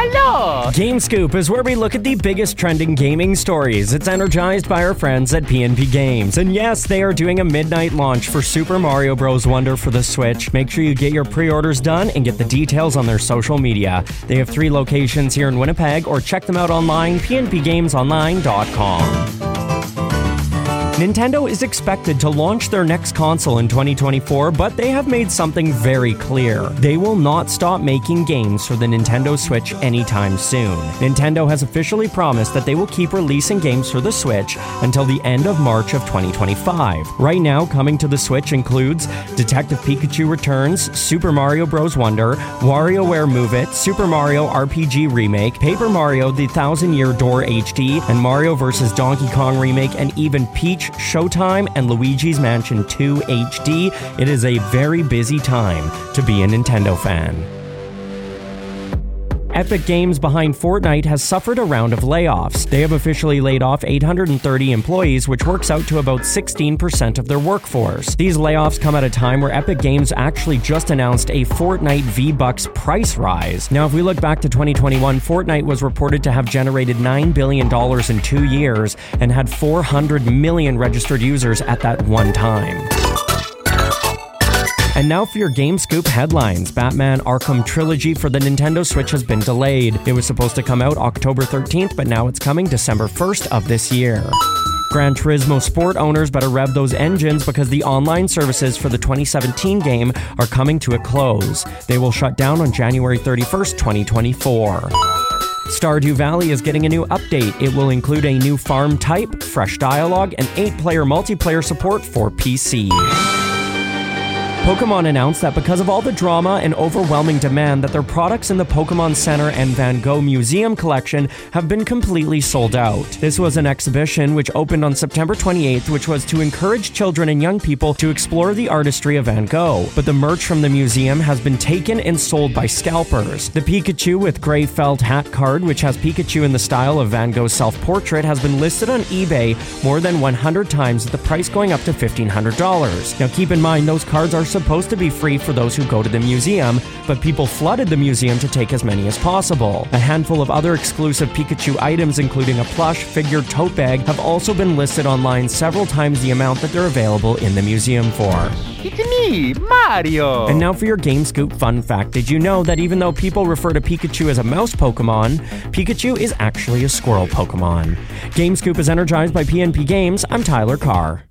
Hello! Game Scoop is where we look at the biggest trending gaming stories. It's energized by our friends at PNP Games. And yes, they are doing a midnight launch for Super Mario Bros. Wonder for the Switch. Make sure you get your pre orders done and get the details on their social media. They have three locations here in Winnipeg, or check them out online, pnpgamesonline.com. Nintendo is expected to launch their next console in 2024, but they have made something very clear. They will not stop making games for the Nintendo Switch anytime soon. Nintendo has officially promised that they will keep releasing games for the Switch until the end of March of 2025. Right now, coming to the Switch includes Detective Pikachu Returns, Super Mario Bros. Wonder, WarioWare Move It, Super Mario RPG Remake, Paper Mario The Thousand Year Door HD, and Mario vs. Donkey Kong Remake, and even Peach Showtime, and Luigi's Mansion 2 HD. It is a very busy time to be a Nintendo fan. Epic Games behind Fortnite has suffered a round of layoffs. They have officially laid off 830 employees, which works out to about 16% of their workforce. These layoffs come at a time where Epic Games actually just announced a Fortnite V-Bucks price rise. Now, if we look back to 2021, Fortnite was reported to have generated $9 billion in two years and had 400 million registered users at that one time. And now for your Game Scoop headlines. Batman Arkham Trilogy for the Nintendo Switch has been delayed. It was supposed to come out October 13th, but now it's coming December 1st of this year. Gran Turismo Sport owners better rev those engines because the online services for the 2017 game are coming to a close. They will shut down on January 31st, 2024. Stardew Valley is getting a new update. It will include a new farm type, fresh dialogue, and 8 player multiplayer support for PC. Pokemon announced that because of all the drama and overwhelming demand that their products in the Pokemon Center and Van Gogh Museum collection have been completely sold out. This was an exhibition which opened on September 28th, which was to encourage children and young people to explore the artistry of Van Gogh. But the merch from the museum has been taken and sold by scalpers. The Pikachu with gray felt hat card, which has Pikachu in the style of Van Gogh's self-portrait, has been listed on eBay more than 100 times, with the price going up to $1,500. Now keep in mind, those cards are supposed to be free for those who go to the museum, but people flooded the museum to take as many as possible. A handful of other exclusive Pikachu items, including a plush, figure, tote bag, have also been listed online several times the amount that they're available in the museum for. It's me, Mario! And now for your Game Scoop fun fact. Did you know that even though people refer to Pikachu as a mouse Pokemon, Pikachu is actually a squirrel Pokemon? Game Scoop is energized by PNP Games. I'm Tyler Carr.